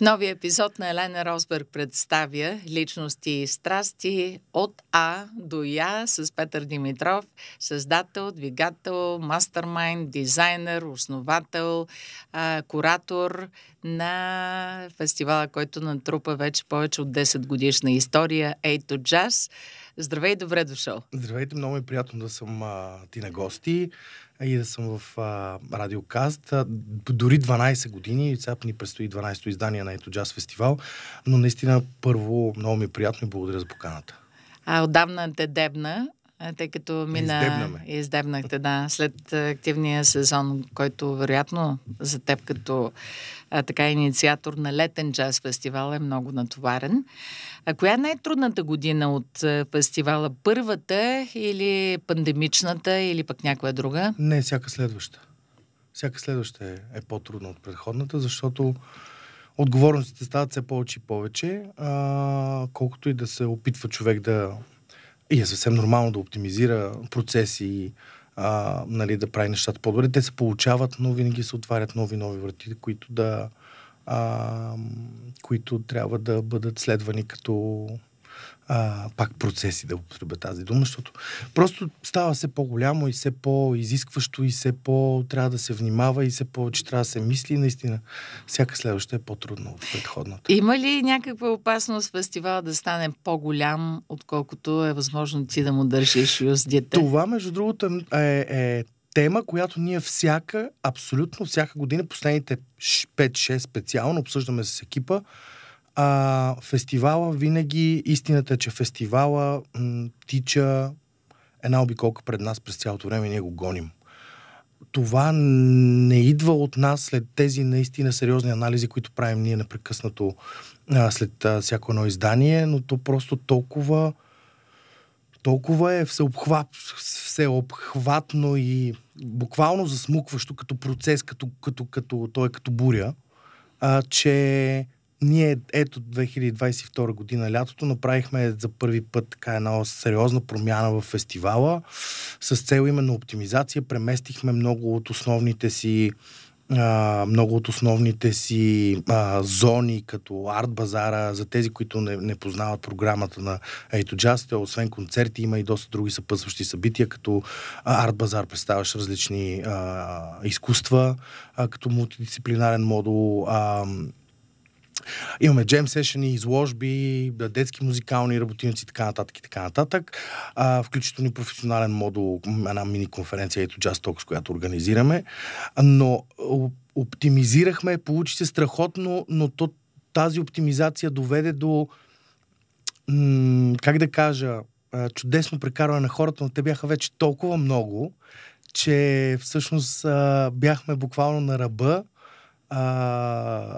Новия епизод на Елена Росберг представя личности и страсти от А до Я с Петър Димитров, създател, двигател, мастермайн, дизайнер, основател, куратор на фестивала, който натрупа вече повече от 10 годишна история A to Jazz. Здравей, добре дошъл. Здравейте, много е приятно да съм а, ти на гости и да съм в а, Радиокаст. А, дори 12 години, сега ни предстои 12-то издание на Ето Джаз фестивал, но наистина първо много ми е приятно и благодаря за поканата. А отдавна те дебна, тъй като мина... Издебнаме. Издебнахте, да. След активния сезон, който вероятно за теб като а, така инициатор на летен джаз фестивал е много натоварен. А коя е най-трудната година от фестивала? Първата или пандемичната или пък някоя друга? Не, всяка следваща. Всяка следваща е, е по-трудна от предходната, защото отговорностите стават все повече и повече, а, колкото и да се опитва човек да и е съвсем нормално да оптимизира процеси, а, нали, да прави нещата по-добре. Те се получават, но винаги се отварят нови, нови врати, които да а, които трябва да бъдат следвани като а, пак процеси, да употребя тази дума, защото просто става все по-голямо и все по-изискващо и все по- трябва да се внимава и все повече трябва да се мисли. Наистина, всяка следваща е по-трудна от предходната. Има ли някаква опасност фестивала да стане по-голям, отколкото е възможно ти да му държиш юздите? Това, между другото, е, е тема, която ние всяка, абсолютно всяка година, последните 5-6 специално обсъждаме с екипа, а, фестивала винаги, истината е, че фестивала м, тича една обиколка пред нас през цялото време и ние го гоним. Това не идва от нас след тези наистина сериозни анализи, които правим ние непрекъснато а, след а, всяко едно издание, но то просто толкова толкова е всеобхват, всеобхватно и буквално засмукващо като процес, като, като, като, той е като буря, а, че ние ето 2022 година лятото направихме за първи път така една сериозна промяна в фестивала с цел именно оптимизация. Преместихме много от основните си много от основните си а, зони, като арт базара, за тези, които не, не познават програмата на Ето Джаз, освен концерти, има и доста други съпътстващи събития, като арт базар представяш различни а, изкуства, а, като мултидисциплинарен модул, а, Имаме джем сешени, изложби, детски музикални работилници, така нататък и така нататък. А, включително и професионален модул, една мини конференция, ето Just Talks, която организираме. Но оптимизирахме, получи се страхотно, но то, тази оптимизация доведе до, как да кажа, чудесно прекарване на хората, но те бяха вече толкова много, че всъщност бяхме буквално на ръба а,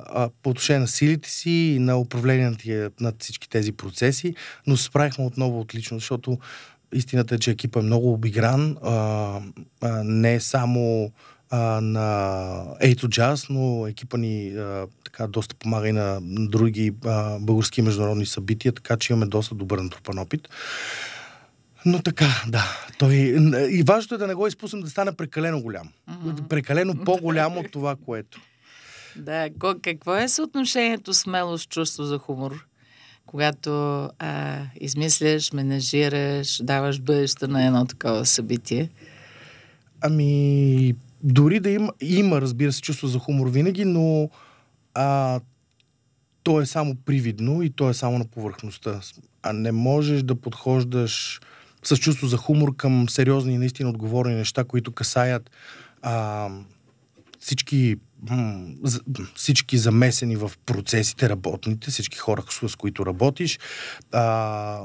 а, по отношение на силите си и на управление на, тия, на всички тези процеси, но се справихме отново отлично, защото истината е, че екипа е много обигран, а, а, не само а, на Ейто Jazz, но екипа ни а, така доста помага и на други а, български международни събития, така че имаме доста добър натрупан опит. Но така, да. Той... И важното е да не го изпуснем да стане прекалено голям. Mm-hmm. Прекалено по-голямо от това, което. Да, какво е съотношението смелост, чувство за хумор? Когато а, измисляш, менажираш, даваш бъдеще на едно такова събитие? Ами, дори да има, има, разбира се, чувство за хумор винаги, но а, то е само привидно и то е само на повърхността. А не можеш да подхождаш с чувство за хумор към сериозни и наистина отговорни неща, които касаят а, всички всички замесени в процесите работните, всички хора, с които работиш а,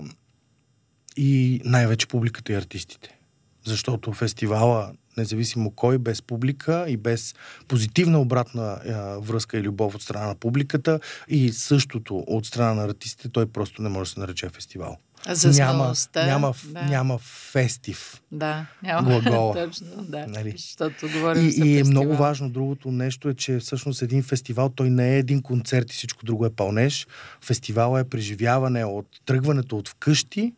и най-вече публиката и артистите. Защото фестивала, независимо кой, без публика и без позитивна обратна а, връзка и любов от страна на публиката и същото от страна на артистите, той просто не може да се нарече фестивал. За няма, няма, да. няма фестив. Да, няма. Глагола. Точно, да. Нали? Защото говорим и, за и е много важно другото нещо е, че всъщност един фестивал, той не е един концерт и всичко друго е пълнеж. Фестивал е преживяване от тръгването от вкъщи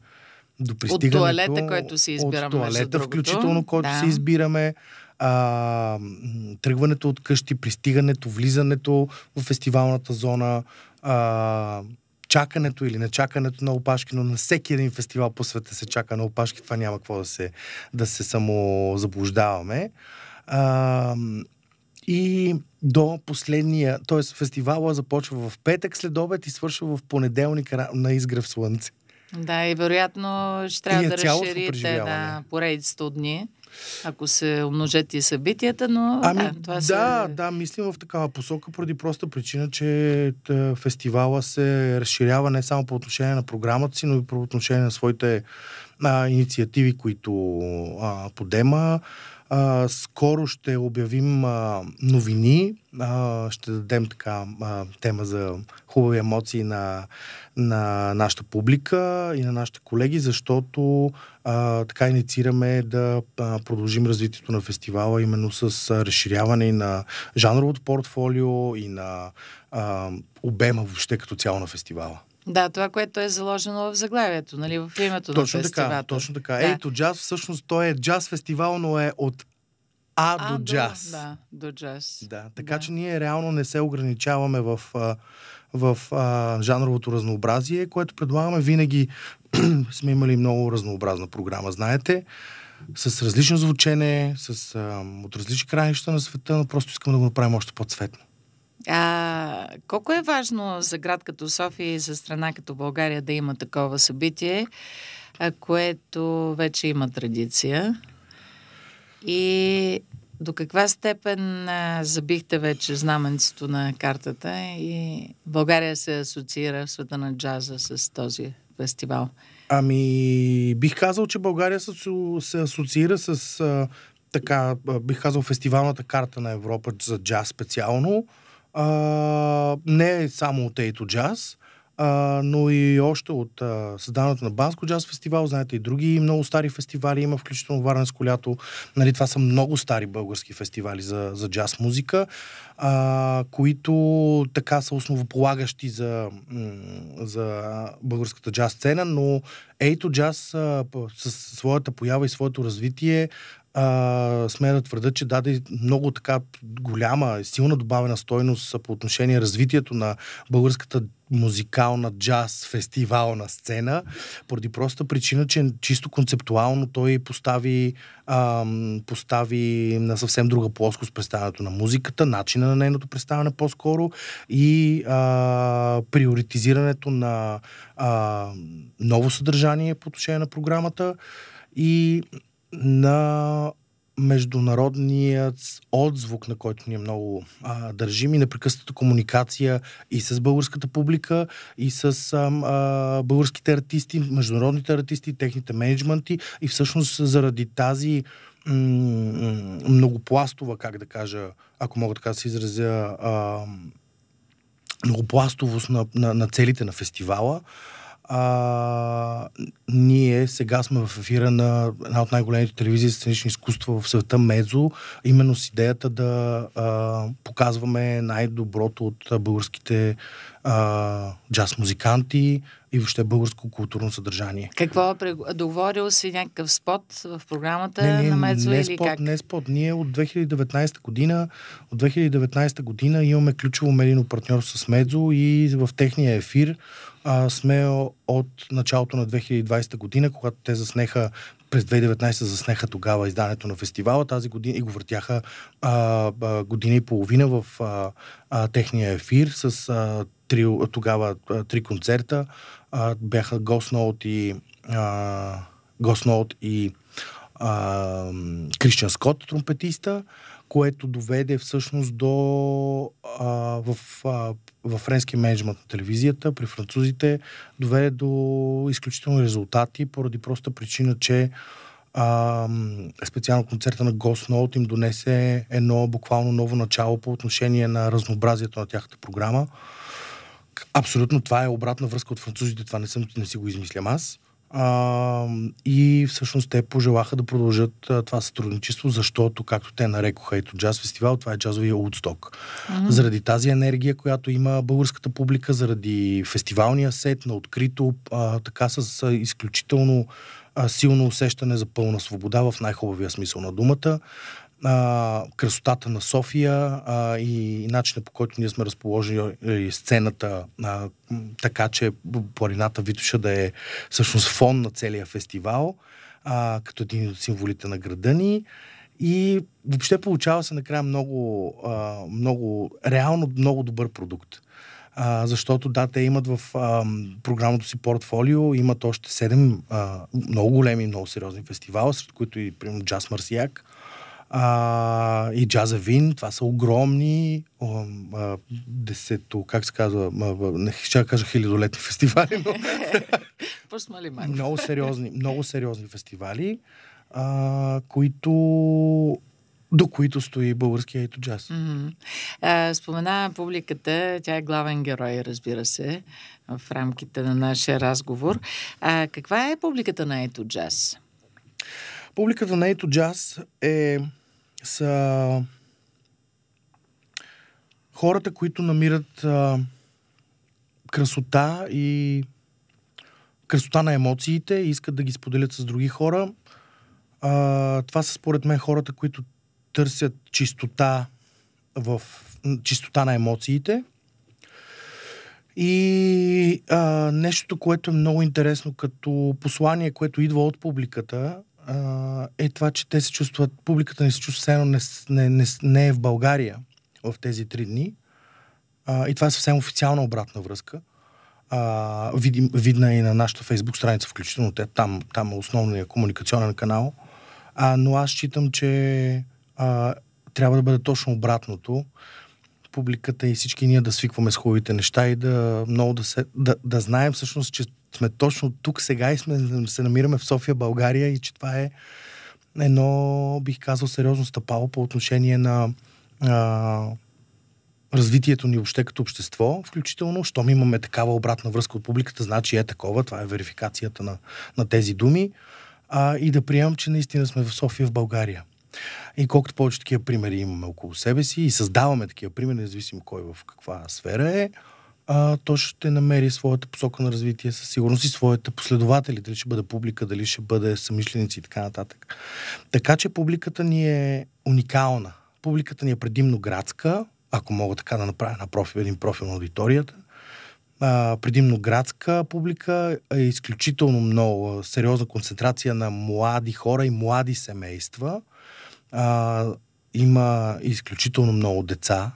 до пристигането. От туалета, който си избираме. От туалета, включително, който да. си избираме а, тръгването от къщи, пристигането, влизането в фестивалната зона, а, чакането или нечакането на опашки, но на всеки един фестивал по света се чака на опашки, това няма какво да се, да се само заблуждаваме. А, и до последния, т.е. фестивала започва в петък след обед и свършва в понеделник на изгрев слънце. Да, и вероятно ще трябва е да разширите да, поредицата от дни ако се умножат и събитията, но ами, да, това да, се... да, мислим в такава посока, поради проста причина, че фестивала се разширява не само по отношение на програмата си, но и по отношение на своите а, инициативи, които а, подема. А, скоро ще обявим а, новини, а, ще дадем така а, тема за хубави емоции на, на нашата публика и на нашите колеги, защото а, така инициираме да а, продължим развитието на фестивала именно с а, разширяване и на жанровото портфолио и на а, обема въобще като цяло на фестивала. Да, това, което е заложено в заглавието, нали, в името точно на фестивала. Така, точно така. Да. Ейто джаз, всъщност той е джаз фестивал, но е от А, а до джаз. Да, до джаз. Да, така да. че ние реално не се ограничаваме в, в а, жанровото разнообразие, което предлагаме винаги. сме имали много разнообразна програма, знаете с различно звучене, с, а, от различни краища на света, но просто искам да го направим още по-цветно. А, колко е важно за град като София и за страна като България да има такова събитие, което вече има традиция? И до каква степен забихте вече знаменцето на картата и България се асоциира в света на джаза с този фестивал? Ами, бих казал, че България се, се асоциира с така, бих казал, фестивалната карта на Европа за джаз специално а, не само от Ейто Джаз, а, но и още от а, създаването на Банско джаз фестивал, знаете и други много стари фестивали има, включително Варненско лято. Нали, това са много стари български фестивали за, за джаз музика, а, които така са основополагащи за, за българската джаз сцена, но Ейто джаз а, със своята поява и своето развитие а, смея да твърда, че даде много така голяма, силна добавена стойност по отношение развитието на българската музикална джаз фестивална сцена, поради проста причина, че чисто концептуално той постави, а, постави на съвсем друга плоскост представянето на музиката, начина на нейното представяне по-скоро и а, приоритизирането на а, ново съдържание по отношение на програмата. И на международният отзвук, на който ние много а, държим и непрекъсната комуникация и с българската публика, и с а, а, българските артисти, международните артисти, техните менеджменти. И всъщност заради тази м- многопластова, как да кажа, ако мога така да се изразя, а, многопластовост на, на, на целите на фестивала, а, ние сега сме в ефира на една от най-големите телевизии за сценични изкуства в света Мезо, именно с идеята да а, показваме най-доброто от българските а, джаз музиканти и въобще българско културно съдържание. Какво? Договорил си някакъв спот в програмата не, не, на Мезо не или спот, как? Не спот. Ние от 2019 година, от 2019 година имаме ключово медийно партньорство с Мезо и в техния ефир а, сме от началото на 2020 година, когато те заснеха през 2019 заснеха тогава издането на фестивала тази година и го въртяха а, а, година и половина в а, а, техния ефир с а, три, тогава а, три концерта. А, бяха Ghost Note и а, Ghost и Кристиан Скот, тромпетиста, което доведе всъщност до а, в, а, в френски менеджмент на телевизията, при французите, доведе до изключителни резултати, поради проста причина, че а, специално концерта на Ghost Note им донесе едно буквално ново начало по отношение на разнообразието на тяхната програма. Абсолютно това е обратна връзка от французите, това не, съм, не си го измислям аз. А, и всъщност те пожелаха да продължат а, това сътрудничество, защото, както те нарекоха ето джаз фестивал, това е джазовия Удсток. Mm-hmm. Заради тази енергия, която има българската публика, заради фестивалния сет на открито, а, така с а, изключително а, силно усещане за пълна свобода в най-хубавия смисъл на думата. А, красотата на София а, и начина по който ние сме разположили сцената а, така, че планината Витоша да е всъщност фон на целия фестивал, а, като един от символите на града ни. И въобще получава се накрая много, а, много, реално много добър продукт. А, защото да, те имат в а, програмата си портфолио, имат още 7 а, много големи, много сериозни фестивала, сред които и, примерно, Джаз Марсияк а, и Джаза Вин. Това са огромни а, а, десето, как се казва, а, не ще кажа хилядолетни фестивали, но... много сериозни, много сериозни фестивали, а, които до които стои българския ето джаз. Mm-hmm. спомена публиката, тя е главен герой, разбира се, в рамките на нашия разговор. А, каква е публиката на ето джаз? Публиката на ето джаз е са хората, които намират а, красота и красота на емоциите и искат да ги споделят с други хора. А, това са според мен хората, които търсят чистота в чистота на емоциите. И а, нещото, което е много интересно като послание, което идва от публиката, е това, че те се чувстват, публиката не се чувства, все не, не, не, не е в България в тези три дни. А, и това е съвсем официална обратна връзка. А, видим, видна и на нашата фейсбук страница, включително те, там, там е основният комуникационен канал. А, но аз считам, че а, трябва да бъде точно обратното. Публиката и всички ние да свикваме с хубавите неща и да много да, се, да, да знаем всъщност, че сме точно тук сега и сме, се намираме в София, България и че това е едно, бих казал, сериозно стъпало по отношение на а, развитието ни въобще като общество, включително, щом имаме такава обратна връзка от публиката, значи е такова, това е верификацията на, на тези думи, а, и да приемам, че наистина сме в София, в България. И колкото повече такива примери имаме около себе си и създаваме такива примери, независимо кой в каква сфера е, а, то ще намери своята посока на развитие със сигурност и своите последователи, дали ще бъде публика, дали ще бъде самишленици и така нататък. Така че публиката ни е уникална. Публиката ни е предимно градска, ако мога така да направя на профил, един профил на аудиторията. А, предимно градска публика е изключително много сериозна концентрация на млади хора и млади семейства. А, има изключително много деца,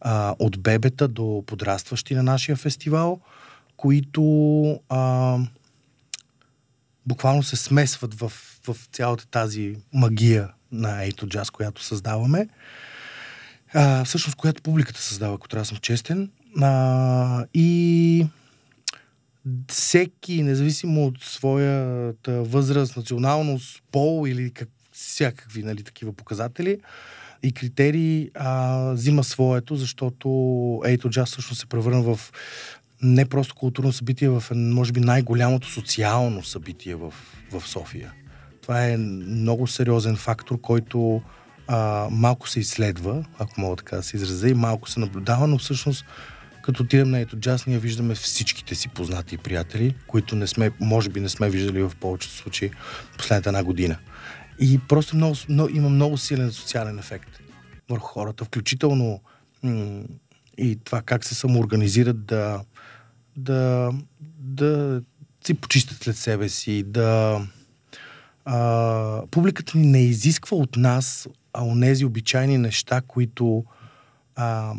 а, от бебета до подрастващи на нашия фестивал, които а, буквално се смесват в, в цялата тази магия на Ейто Джаз, която създаваме. А, всъщност, която публиката създава, ако трябва да съм честен. А, и всеки, независимо от своята възраст, националност, пол или как, всякакви нали, такива показатели, и критерии а, взима своето, защото Ейто Джаз всъщност се превърна в не просто културно събитие, в може би най-голямото социално събитие в, в София. Това е много сериозен фактор, който а, малко се изследва, ако мога така да се изразя, и малко се наблюдава, но всъщност като отидем на Ето Джаз, ние виждаме всичките си познати и приятели, които не сме, може би не сме виждали в повечето случаи последната една година. И просто много, много, има много силен социален ефект върху хората, включително м- и това как се самоорганизират да, да, да си почистят след себе си, да а, публиката ни не изисква от нас а онези обичайни неща, които а,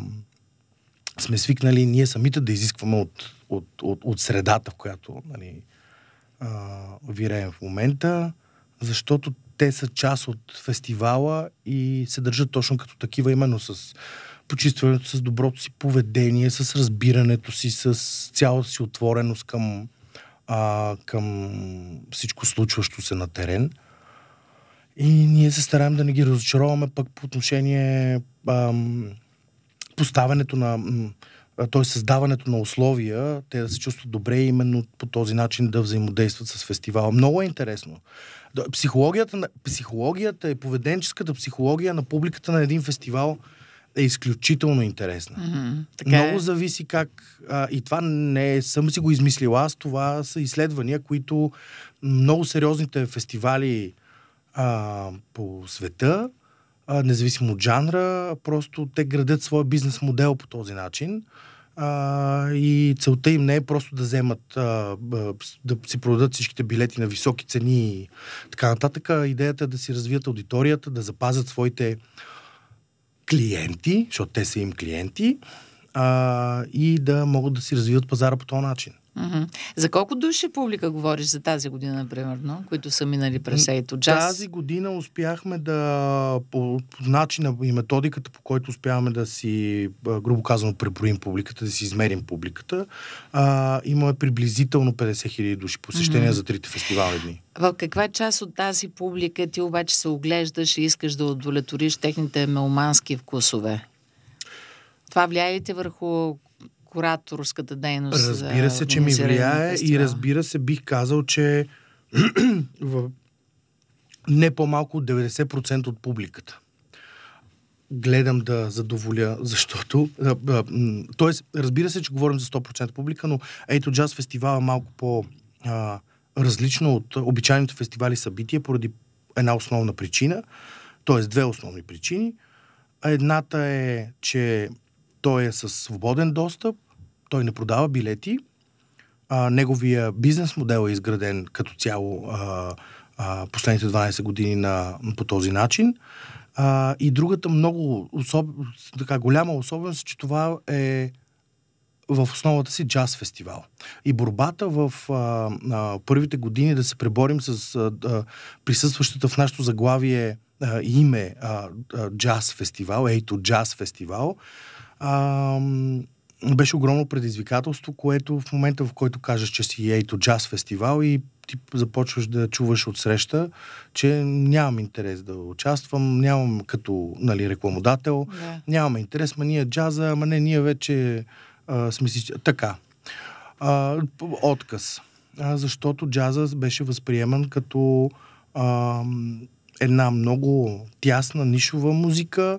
сме свикнали ние самите да изискваме от, от, от, от средата, в която нали, а, виреем в момента, защото те са част от фестивала и се държат точно като такива, именно с почистването, с доброто си поведение, с разбирането си, с цялата си отвореност към, а, към всичко случващо се на терен. И ние се стараем да не ги разочароваме пък по отношение ам, поставянето на т.е. създаването на условия, те да се чувстват добре именно по този начин да взаимодействат с фестивала. Много е интересно. Психологията, психологията и поведенческата психология на публиката на един фестивал е изключително интересна. Mm-hmm, така Много е. зависи как. А, и това не съм си го измислил аз, това са изследвания, които много сериозните фестивали а, по света а, независимо от жанра, просто те градят своя бизнес модел по този начин. А, и целта им не е просто да вземат, а, да си продадат всичките билети на високи цени и така нататък. Идеята е да си развият аудиторията, да запазят своите клиенти, защото те са им клиенти, а, и да могат да си развиват пазара по този начин. Mm-hmm. За колко души публика говориш за тази година, примерно, които са минали през Ейто Джаз? Тази година успяхме да, по, по начина и методиката, по който успяваме да си, грубо казано, преброим публиката, да си измерим публиката, а, имаме приблизително 50 хиляди души посещения mm-hmm. за трите фестивални дни. В каква част от тази публика ти обаче се оглеждаш и искаш да удовлетвориш техните мелмански вкусове? Това влияе ли върху кураторската дейност? Разбира се, че ми влияе и разбира се, бих казал, че в не по-малко от 90% от публиката гледам да задоволя, защото... Тоест, разбира се, че говорим за 100% публика, но ето джаз фестивал е малко по... А, различно от обичайните фестивали събития поради една основна причина, т.е. две основни причини. Едната е, че той е със свободен достъп, той не продава билети, а, неговия бизнес модел е изграден като цяло а, а, последните 12 години на, по този начин. А, и другата много особ... така, голяма особеност, че това е в основата си джаз фестивал. И борбата в а, а, първите години да се преборим с а, а, присъстващата в нашото заглавие а, име а, а, джаз фестивал, ейто джаз фестивал, а, беше огромно предизвикателство, което в момента, в който кажеш, че си ейто джаз фестивал и ти започваш да чуваш от среща, че нямам интерес да участвам, нямам като нали, рекламодател, yeah. нямам интерес, ма ние джаза, ама не, ние вече а, сме си... Така. А, отказ. А, защото джаза беше възприеман като а, една много тясна нишова музика,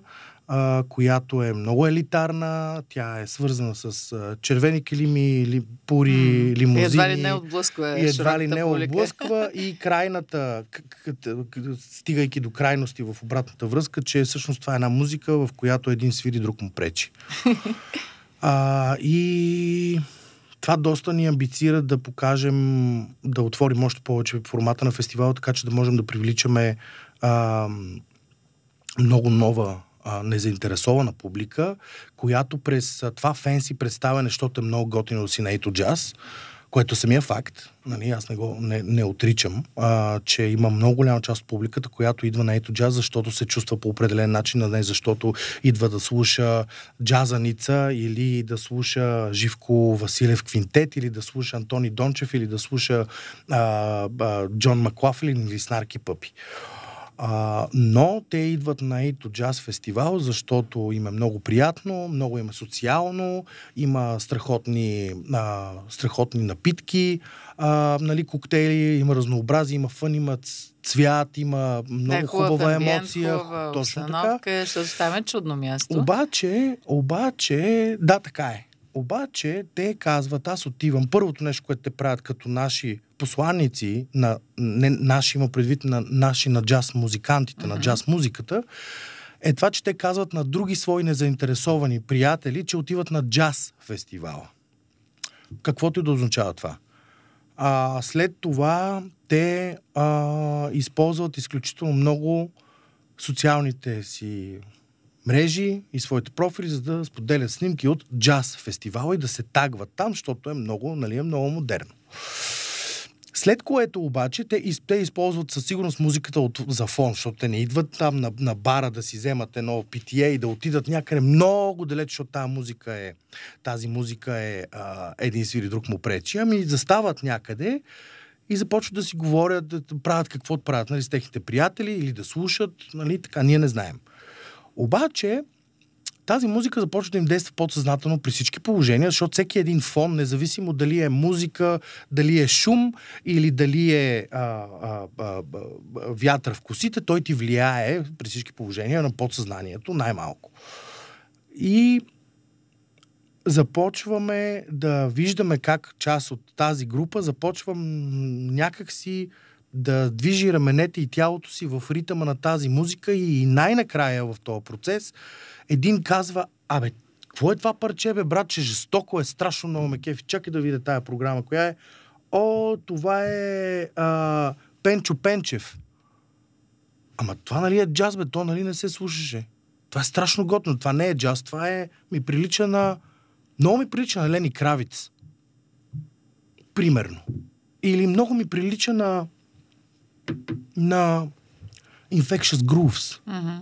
а, която е много елитарна. Тя е свързана с а, червени килими, ли, пури, mm. лимузини. И едва ли не отблъсква. И едва ли не отблъсква. И крайната, стигайки до крайности в обратната връзка, че всъщност това е една музика, в която един свири, друг му пречи. а, и това доста ни амбицира да покажем, да отворим още повече формата на фестивала, така че да можем да привличаме а, много нова незаинтересована публика, която през а, това фенси представяне, защото е много готино си на Ето Джаз, което е самия факт, нали, аз не, го, не, не отричам, а, че има много голяма част от публиката, която идва на ето джаз, защото се чувства по определен начин, а не защото идва да слуша джазаница или да слуша Живко Василев квинтет, или да слуша Антони Дончев, или да слуша а, а, Джон Маклафлин или Снарки Пъпи. А, но те идват на Ито Джаз фестивал, защото им е много приятно, много им е социално, има страхотни, а, страхотни напитки, а, нали, коктейли, има разнообразие, има фън, има цвят, има много да, хубава амбиент, емоция. Хубава точно така. Ще оставяме чудно място. Обаче, обаче, да, така е. Обаче те казват, аз отивам. Първото нещо, което те правят като наши посланици, на, не, наши има предвид на наши на джаз музикантите, mm-hmm. на джаз музиката, е това, че те казват на други свои незаинтересовани приятели, че отиват на джаз фестивала. Каквото и да означава това. А, след това те а, използват изключително много социалните си мрежи и своите профили, за да споделят снимки от джаз фестивала и да се тагват там, защото е много, нали, е много модерно. След което обаче те, те използват със сигурност музиката от, за фон, защото те не идват там на, на бара да си вземат едно питие и да отидат някъде много далеч, защото тази музика е, тази музика е а, един свири, друг му пречи. Ами застават някъде и започват да си говорят, да правят какво правят нали, с техните приятели или да слушат, нали, така, ние не знаем. Обаче, тази музика започва да им действа подсъзнателно при всички положения, защото всеки един фон, независимо дали е музика, дали е шум или дали е а, а, а, вятър в косите, той ти влияе при всички положения на подсъзнанието най-малко. И започваме да виждаме как част от тази група започва някакси да движи раменете и тялото си в ритъма на тази музика и най-накрая в този процес един казва, абе, какво е това парче, бе, брат, че жестоко е, страшно много ме кефи. Чакай да видя тая програма. Коя е? О, това е а, Пенчо Пенчев. Ама това нали е джаз, бе, то нали не се слушаше. Това е страшно готно. Това не е джаз, това е... Ми прилича на... Много ми прилича на Лени Кравиц. Примерно. Или много ми прилича на... на... Infectious Grooves. Mm-hmm.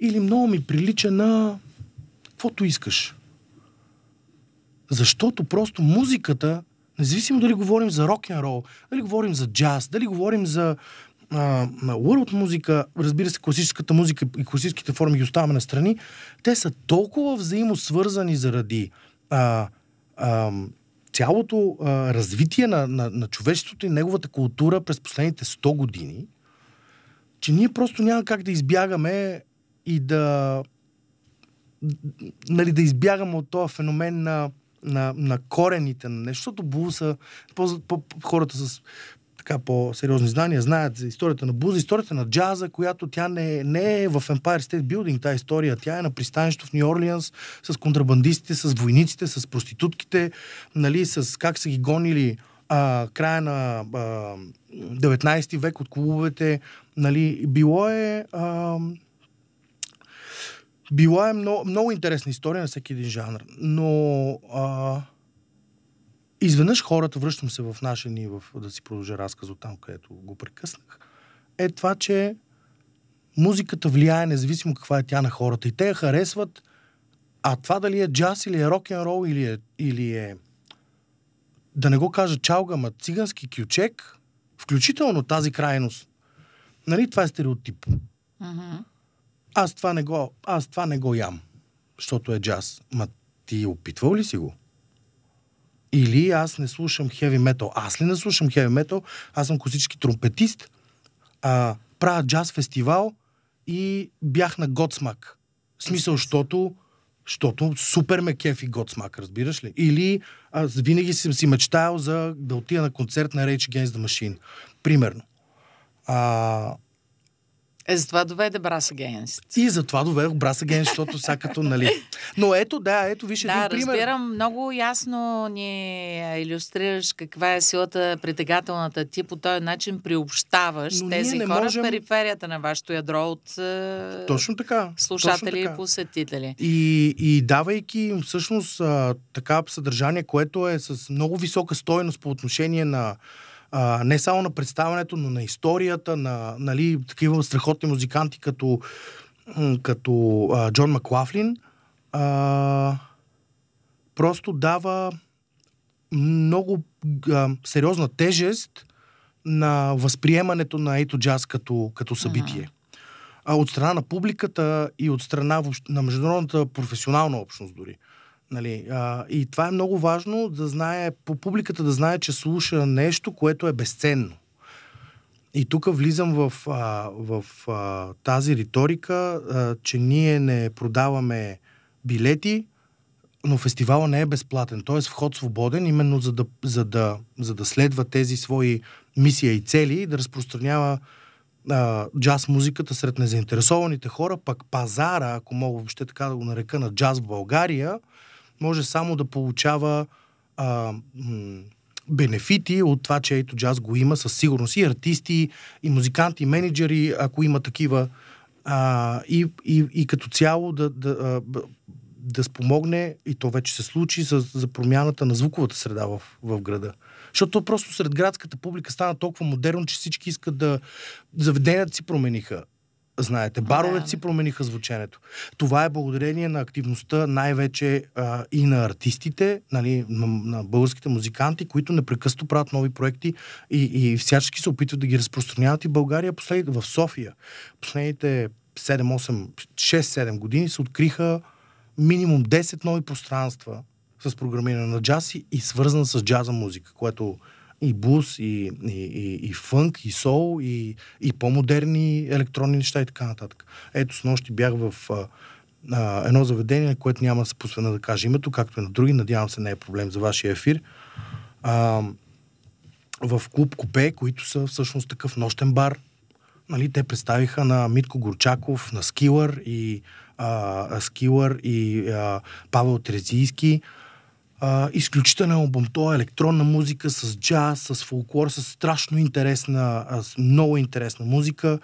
Или много ми прилича на... Каквото искаш. Защото просто музиката, независимо дали говорим за рок н рол, дали говорим за джаз, дали говорим за а, на world музика, разбира се, класическата музика и класическите форми ги оставяме на страни, те са толкова взаимосвързани заради а, а, цялото а, развитие на, на, на човечеството и неговата култура през последните 100 години, че ние просто няма как да избягаме и да нали, да избягаме от този феномен на, на, на корените на нещо, защото блуса, по, по, хората с така по-сериозни знания знаят за историята на Буза, историята на джаза, която тя не, не е в Empire State Building, тази история. Тя е на пристанището в Нью Орлианс с контрабандистите, с войниците, с проститутките, нали, с как са ги гонили а, края на а, 19 век от клубовете. Нали, било е... А, била е много, много интересна история на всеки един жанр, но а, изведнъж хората, връщам се в нашия ни, в, да си продължа разказ от там, където го прекъснах, е това, че музиката влияе независимо каква е тя на хората. И те я харесват, а това дали е джаз или е рок н рол или е, или е да не го кажа чалга, ма цигански кючек, включително тази крайност. Нали, това е стереотип. Mm-hmm. Аз това не го, аз това не го ям, защото е джаз. Ма ти опитвал ли си го? Или аз не слушам хеви метал. Аз ли не слушам хеви метал? Аз съм класически тромпетист, а, правя джаз фестивал и бях на Готсмак. В смисъл, защото защото супер ме кефи Готсмак, разбираш ли? Или аз винаги съм си мечтаял за да отида на концерт на Rage Against the Machine. Примерно. А, Е, затова доведе Brass Against. и затова доведох Brass Against, защото сега като, нали... Но ето, да, ето, виж един Да, пример. разбирам. Много ясно ни иллюстрираш каква е силата притегателната ти. По този начин приобщаваш Но тези хора можем- в периферията на вашето ядро от Точно така. слушатели точно и така. посетители. И, и давайки им всъщност така съдържание, което е с много висока стойност по отношение на а, не само на представянето, но на историята, на нали, такива страхотни музиканти като, като а, Джон Маклафлин, а, просто дава много а, сериозна тежест на възприемането на ето джаз като, като събитие. А от страна на публиката и от страна на международната професионална общност дори. Нали, а, и това е много важно да знае, по публиката да знае, че слуша нещо, което е безценно. И тук влизам в, а, в а, тази риторика, а, че ние не продаваме билети, но фестивала не е безплатен. Е с вход свободен, именно за да, за да, за да следва тези свои мисия и цели и да разпространява а, джаз музиката сред незаинтересованите хора, пък пазара, ако мога въобще така да го нарека на джаз в България, може само да получава а, м- бенефити от това, че ето джаз го има със сигурност. И артисти, и музиканти, и менеджери, ако има такива. А, и, и, и като цяло да, да, да спомогне, и то вече се случи, за, за промяната на звуковата среда в, в града. Защото просто сред градската публика стана толкова модерно, че всички искат да... Заведенията си промениха. Знаете, баровете Да. си промениха звученето. Това е благодарение на активността най-вече а, и на артистите, нали, на, на българските музиканти, които непрекъснато правят нови проекти и, и всячески се опитват да ги разпространяват и България, послед, в София. Последните 7-8, 6-7 години се откриха минимум 10 нови пространства с програмиране на джаз и, и свързана с джаза музика, което и блуз, и, и, и, и фънк, и сол, и, и по-модерни електронни неща и така нататък. Ето, с нощи бях в а, а, едно заведение, което няма да се посвена да кажа името, както и на други. Надявам се не е проблем за вашия ефир. А, в клуб Купе, които са всъщност такъв нощен бар. Нали, те представиха на Митко Горчаков, на Скилър и, а, Скилър и а, Павел Терезийски. А, изключителен албум. То е електронна музика с джаз, с фолклор, с страшно интересна, с много интересна музика.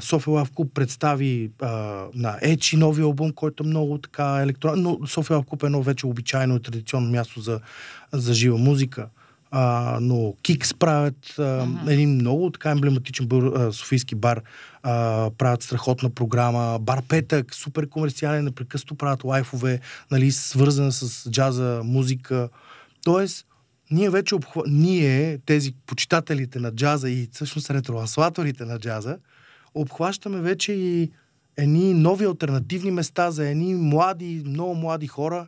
София Лав Клуб представи а, на Ечи нови албум, който е много така електронен, но София Лав Клуб е едно вече обичайно и традиционно място за, за жива музика. А, но Кикс правят а, един много така емблематичен бър, а, софийски бар. А, правят страхотна програма. Бар Петък, супер комерциален, непрекъснато правят лайфове, нали, свързана с джаза, музика. Тоест, ние вече обхва... ние, тези почитателите на джаза и всъщност ретроанслаторите на джаза, обхващаме вече и едни нови альтернативни места за едни млади, много млади хора,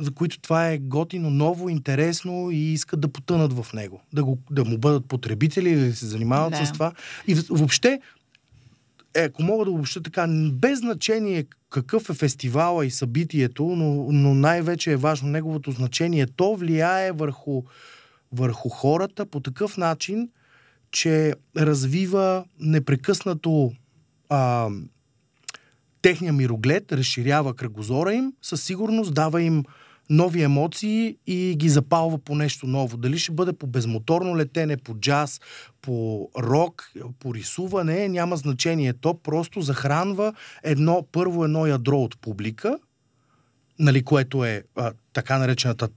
за които това е готино, ново, интересно и искат да потънат в него. Да, го, да му бъдат потребители или да се занимават да. с това. И въобще, е, ако мога да обобща така, без значение какъв е фестивала и събитието, но, но най-вече е важно неговото значение. То влияе върху, върху хората по такъв начин, че развива непрекъснато а, техния мироглед, разширява кръгозора им, със сигурност дава им нови емоции и ги запалва по нещо ново. Дали ще бъде по безмоторно летене, по джаз, по рок, по рисуване, няма значение. То просто захранва едно, първо едно ядро от публика, нали, което е а, така наречената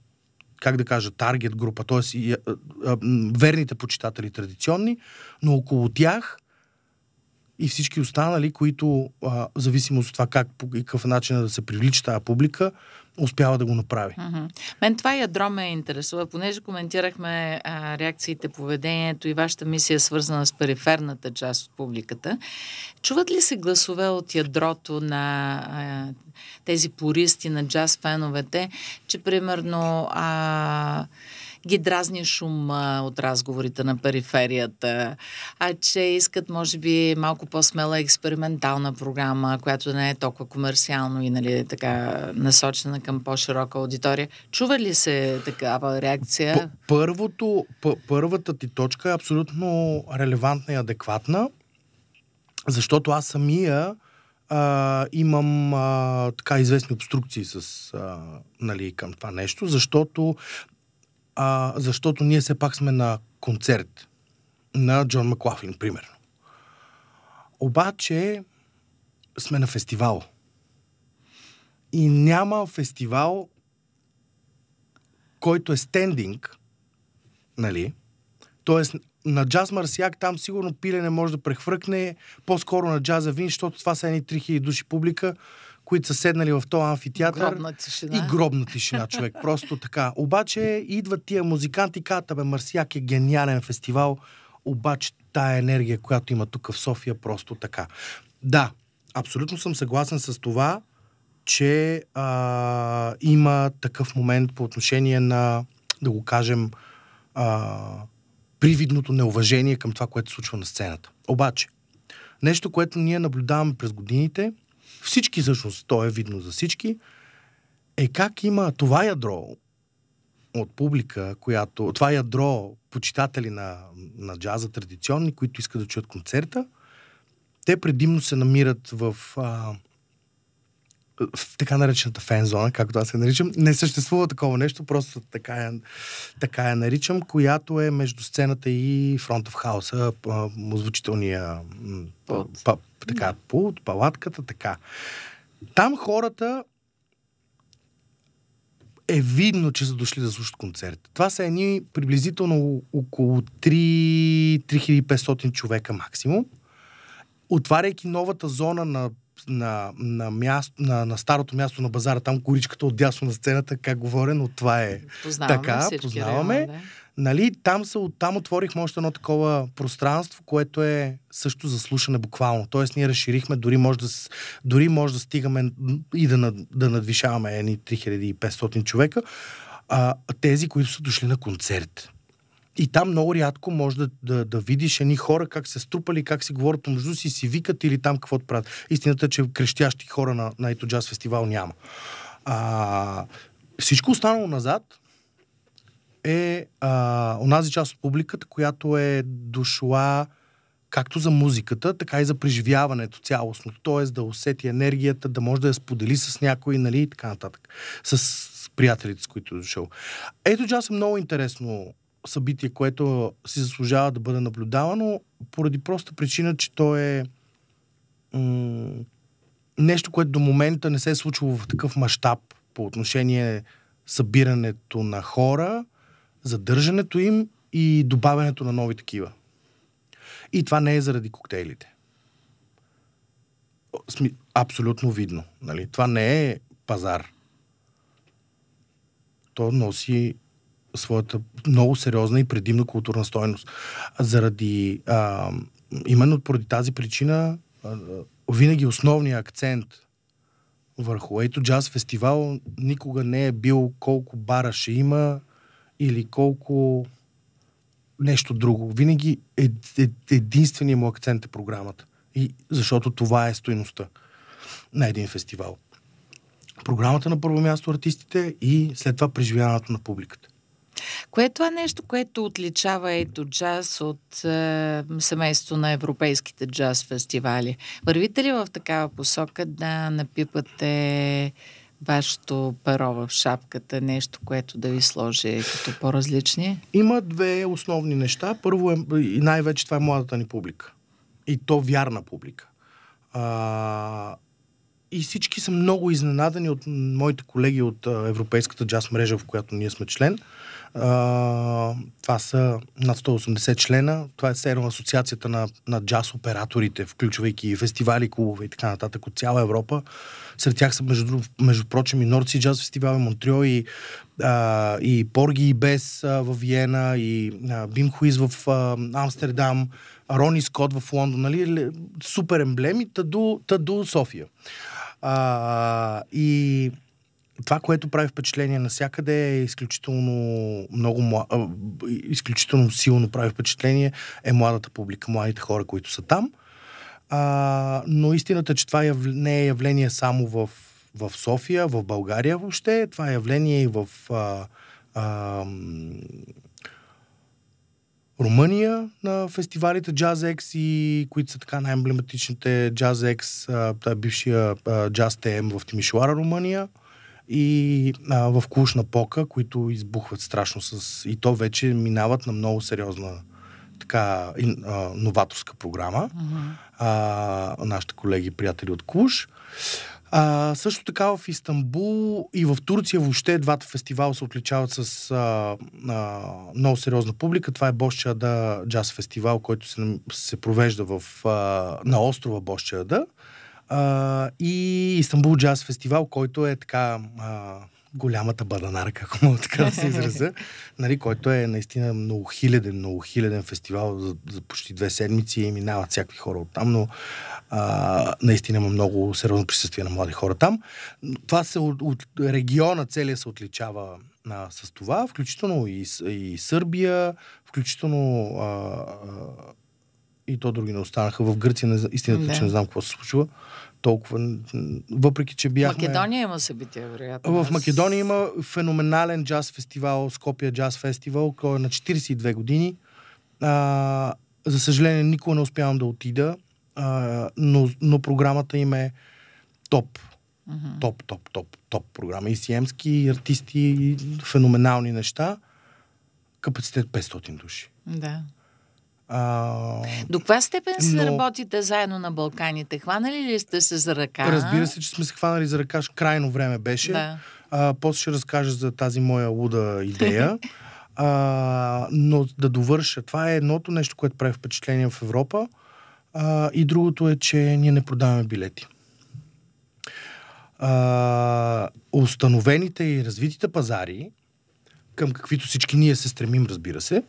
как да кажа, таргет група, т.е. верните почитатели традиционни, но около тях и всички останали, които, а, в зависимост от това как и какъв начин да се привлича тази публика, успява да го направи. Mm-hmm. Мен това ядро ме интересува, понеже коментирахме а, реакциите, поведението и вашата мисия свързана с периферната част от публиката. Чуват ли се гласове от ядрото на а, тези пористи на джаз феновете, че примерно а, ги дразни шум от разговорите на периферията, а че искат, може би, малко по-смела експериментална програма, която не е толкова комерциално и нали, така насочена към по-широка аудитория. Чува ли се такава реакция? Първото, първата ти точка е абсолютно релевантна и адекватна, защото аз самия а, имам а, така известни обструкции с, а, нали, към това нещо, защото а, защото ние все пак сме на концерт на Джон Маклафлин, примерно. Обаче сме на фестивал. И няма фестивал, който е стендинг, нали? Тоест, на джаз Марсиак там сигурно пилене може да прехвъркне, по-скоро на джаза вин, защото това са едни 3000 души публика, които са седнали в този амфитеатър. Гробна тишина. И гробна тишина, човек. Просто така. Обаче идват тия музиканти и казват, бе, Марсияк е гениален фестивал, обаче тая енергия, която има тук в София, просто така. Да, абсолютно съм съгласен с това, че а, има такъв момент по отношение на, да го кажем, а, привидното неуважение към това, което се случва на сцената. Обаче, нещо, което ние наблюдаваме през годините, всички всъщност, то е видно за всички, е как има това ядро от публика, която, това ядро почитатели на, на джаза традиционни, които искат да чуят концерта, те предимно се намират в а, в така наречената фен зона, както аз се наричам. Не съществува такова нещо, просто така я, така я наричам, която е между сцената и фронт в хаоса, озвучителния пулт, па, така, пулт, палатката, така. Там хората е видно, че са дошли да слушат концерт. Това са едни приблизително около 3, 3500 човека максимум. Отваряйки новата зона на на, на, място, на, на старото място на базара, там коричката от дясно на сцената, как говоря, но това е познаваме така, познаваме. Район, да. Нали, там, са, там отворихме още едно такова пространство, което е също за слушане буквално. Тоест ние разширихме, дори може да, дори може да стигаме и да, да надвишаваме едни 3500 човека, а, тези, които са дошли на концерт. И там много рядко може да, да, да видиш едни хора как се струпали, как си говорят помежду си, си викат или там какво правят. Истината е, че крещящи хора на, на ето джаз фестивал няма. А, всичко останало назад е а, онази част от публиката, която е дошла както за музиката, така и за преживяването цялостно. Т.е. да усети енергията, да може да я сподели с някой, нали, и така нататък. С, с приятелите, с които е дошъл. Ето джаз е много интересно събитие, което си заслужава да бъде наблюдавано, поради проста причина, че то е м- нещо, което до момента не се е случило в такъв мащаб по отношение събирането на хора, задържането им и добавянето на нови такива. И това не е заради коктейлите. Абсолютно видно. Нали? Това не е пазар. То носи своята много сериозна и предимна културна стойност. Заради, а, именно поради тази причина, а, винаги основният акцент върху Ето Джаз фестивал никога не е бил колко бара ще има или колко нещо друго. Винаги е, е, единственият му акцент е програмата. И защото това е стоеността на един фестивал. Програмата на първо място артистите и след това преживяването на публиката. Кое е това нещо, което отличава ето джаз от е, семейството на европейските джаз фестивали? Вървите ли в такава посока да напипате вашето перо в шапката, нещо, което да ви сложи като по-различни? Има две основни неща. Първо е, и най-вече това е младата ни публика. И то вярна публика. А, и всички са много изненадани от моите колеги от Европейската джаз мрежа, в която ние сме член. Това са над 180 члена. Това е сериал асоциацията на, на джаз операторите, включвайки фестивали, клубове и така нататък от цяла Европа. Сред тях са, между, между прочим, и Нордси джаз фестивал, и Монтрео, и, а, и Порги и Бес в Виена, и а, Бим Хуиз в а, Амстердам, Рони Скот в Лондон, нали? Супер емблеми, та до, та до София. А, и това, което прави впечатление навсякъде е изключително много, изключително силно прави впечатление е младата публика, младите хора, които са там. А, но истината че това не е явление само в, в София, в България въобще. Това е явление и в а, а, Румъния на фестивалите JazzX и които са така най-емблематичните JazzX, това е бившия Jazz TM в Тимишуара, Румъния и а, в Клуш Пока, които избухват страшно с... И то вече минават на много сериозна така и, а, новаторска програма. Uh-huh. А, нашите колеги приятели от Клуш. А, също така в Истанбул и в Турция въобще двата фестивала се отличават с а, а, много сериозна публика. Това е Бощада джаз фестивал, който се, се провежда в, а, на острова Бощада. И Истанбул джаз фестивал, който е така а, голямата баданарка, ако мога така да се изразя, нали, който е наистина многохиляден, многохиляден фестивал за, за почти две седмици и минават всякакви хора от там, но а, наистина има много сериозно присъствие на млади хора там. Това се от, от региона целия се отличава а, с това, включително и, и Сърбия, включително а, а, и то други не останаха. В Гърция, не, истината, да. че не знам какво се случва толкова. Въпреки, че бяхме... Македония има събития, вероятно. В Македония има феноменален джаз фестивал, Скопия джаз фестивал, който е на 42 години. А, за съжаление, никога не успявам да отида, а, но, но програмата им е топ. Uh-huh. Топ, топ, топ, топ програма. И сиемски, артисти, феноменални неща. Капацитет 500 души. Да. А, До каква степен се но... работите заедно на Балканите? Хванали ли сте се за ръка? Разбира се, че сме се хванали за ръка. Крайно време беше. Да. А, после ще разкажа за тази моя луда идея. а, но да довърша. Това е едното нещо, което прави впечатление в Европа. А, и другото е, че ние не продаваме билети. А, установените и развитите пазари, към каквито всички ние се стремим, разбира се,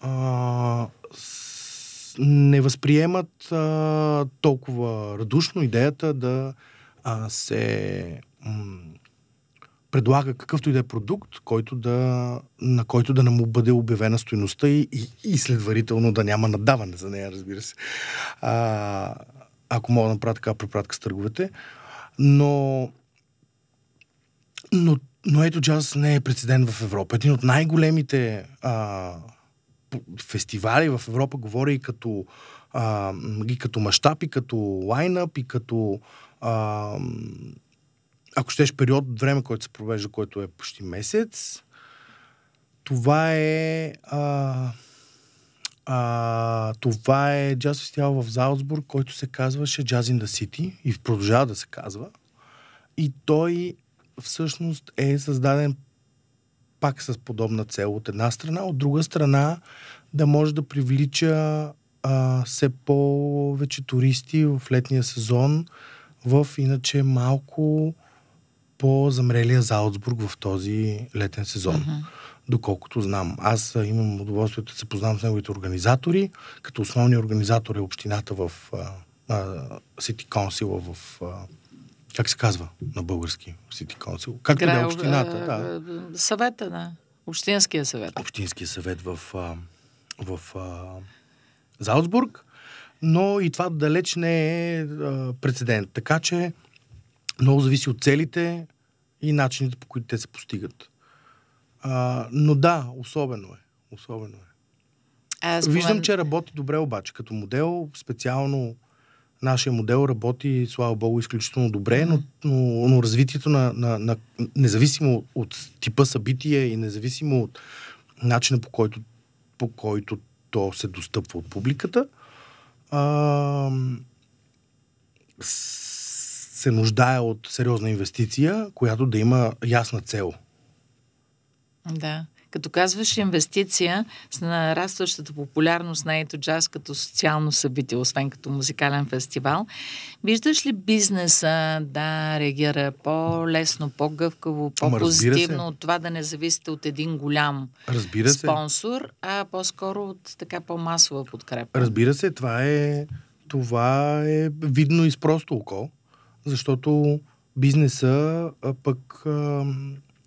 а, с, не възприемат а, толкова радушно идеята да а, се м- предлага какъвто и да е продукт, който да, на който да не му бъде обявена стоеността и, и, и следварително да няма надаване за нея, разбира се. А, ако мога да направя така препратка с търговете. Но, но но ето джаз не е прецедент в Европа. Един от най-големите а, фестивали в Европа, говоря и като, а, и като мащаб, и като лайнъп, и като а, ако щеш период от време, който се провежда, който е почти месец. Това е а, а, това е джаз фестивал в Залцбург, който се казваше Jazz in the City и продължава да се казва. И той всъщност е създаден пак с подобна цел от една страна, от друга страна да може да привлича а, все повече туристи в летния сезон в иначе малко по-замрелия Залцбург в този летен сезон. Uh-huh. Доколкото знам. Аз имам удоволствието да се познавам с неговите организатори. Като основни организатор е общината в Сити Консила в а, как се казва на български Сити Консил? Както да е общината, да. Съвета, да. Общинския съвет. Общинския съвет в, в, в Залцбург, но и това далеч не е прецедент. Така че много зависи от целите и начините, по които те се постигат. А, но да, особено е. Особено е. Аз Виждам, че работи добре обаче. Като модел, специално нашия модел работи, слава богу, изключително добре, но, но, но развитието на, на, на, независимо от типа събитие и независимо от начина по който, по който то се достъпва от публиката, а, се нуждае от сериозна инвестиция, която да има ясна цел. Да. Като казваш инвестиция с нарастващата популярност на ето джаз като социално събитие, освен като музикален фестивал, виждаш ли бизнеса да реагира по-лесно, по-гъвкаво, по-позитивно от това да не зависите от един голям Разбира спонсор, а по-скоро от така по-масова подкрепа? Разбира се, това е, това е видно и с просто око, защото бизнеса пък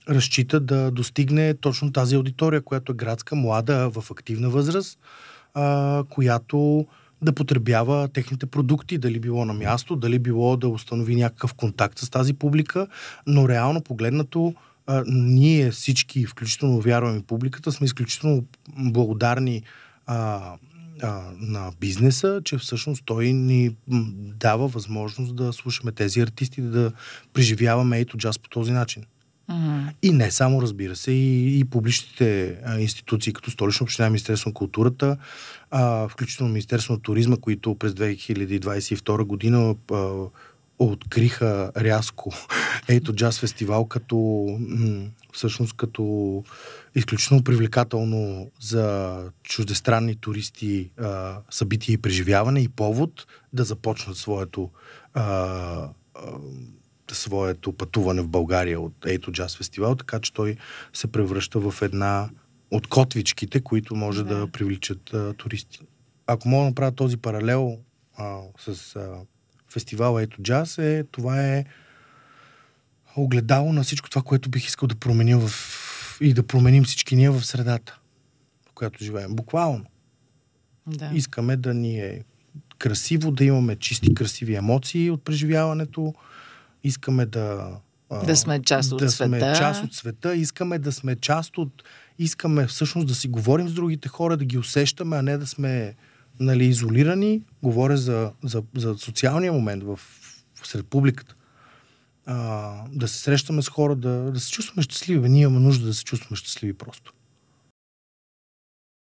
разчита да достигне точно тази аудитория, която е градска, млада, в активна възраст, а, която да потребява техните продукти, дали било на място, дали било да установи някакъв контакт с тази публика, но реално погледнато а, ние всички, включително вярваме публиката, сме изключително благодарни а, а, на бизнеса, че всъщност той ни дава възможност да слушаме тези артисти, да преживяваме ето джаз по този начин. И не само, разбира се, и, и публичните а, институции, като Столична община, Министерство на културата, а, включително Министерство на туризма, които през 2022 година а, откриха рязко ето джаз фестивал като м- всъщност като изключително привлекателно за чуждестранни туристи а, събитие и преживяване и повод да започнат своето а, а, своето пътуване в България от Ейто Джаз фестивал, така че той се превръща в една от котвичките, които може да, да привличат а, туристи. Ако мога да направя този паралел а, с а, фестивала Ейто Джаз, е, това е огледало на всичко това, което бих искал да променя в... и да променим всички ние в средата, в която живеем. Буквално. Да. Искаме да ни е красиво, да имаме чисти, красиви емоции от преживяването, искаме да... Да сме част от да света. сме част от света, искаме да сме част от... Искаме всъщност да си говорим с другите хора, да ги усещаме, а не да сме нали, изолирани. Говоря за, за, за социалния момент в, в републиката. А, да се срещаме с хора, да, да се чувстваме щастливи. Ние имаме нужда да се чувстваме щастливи просто.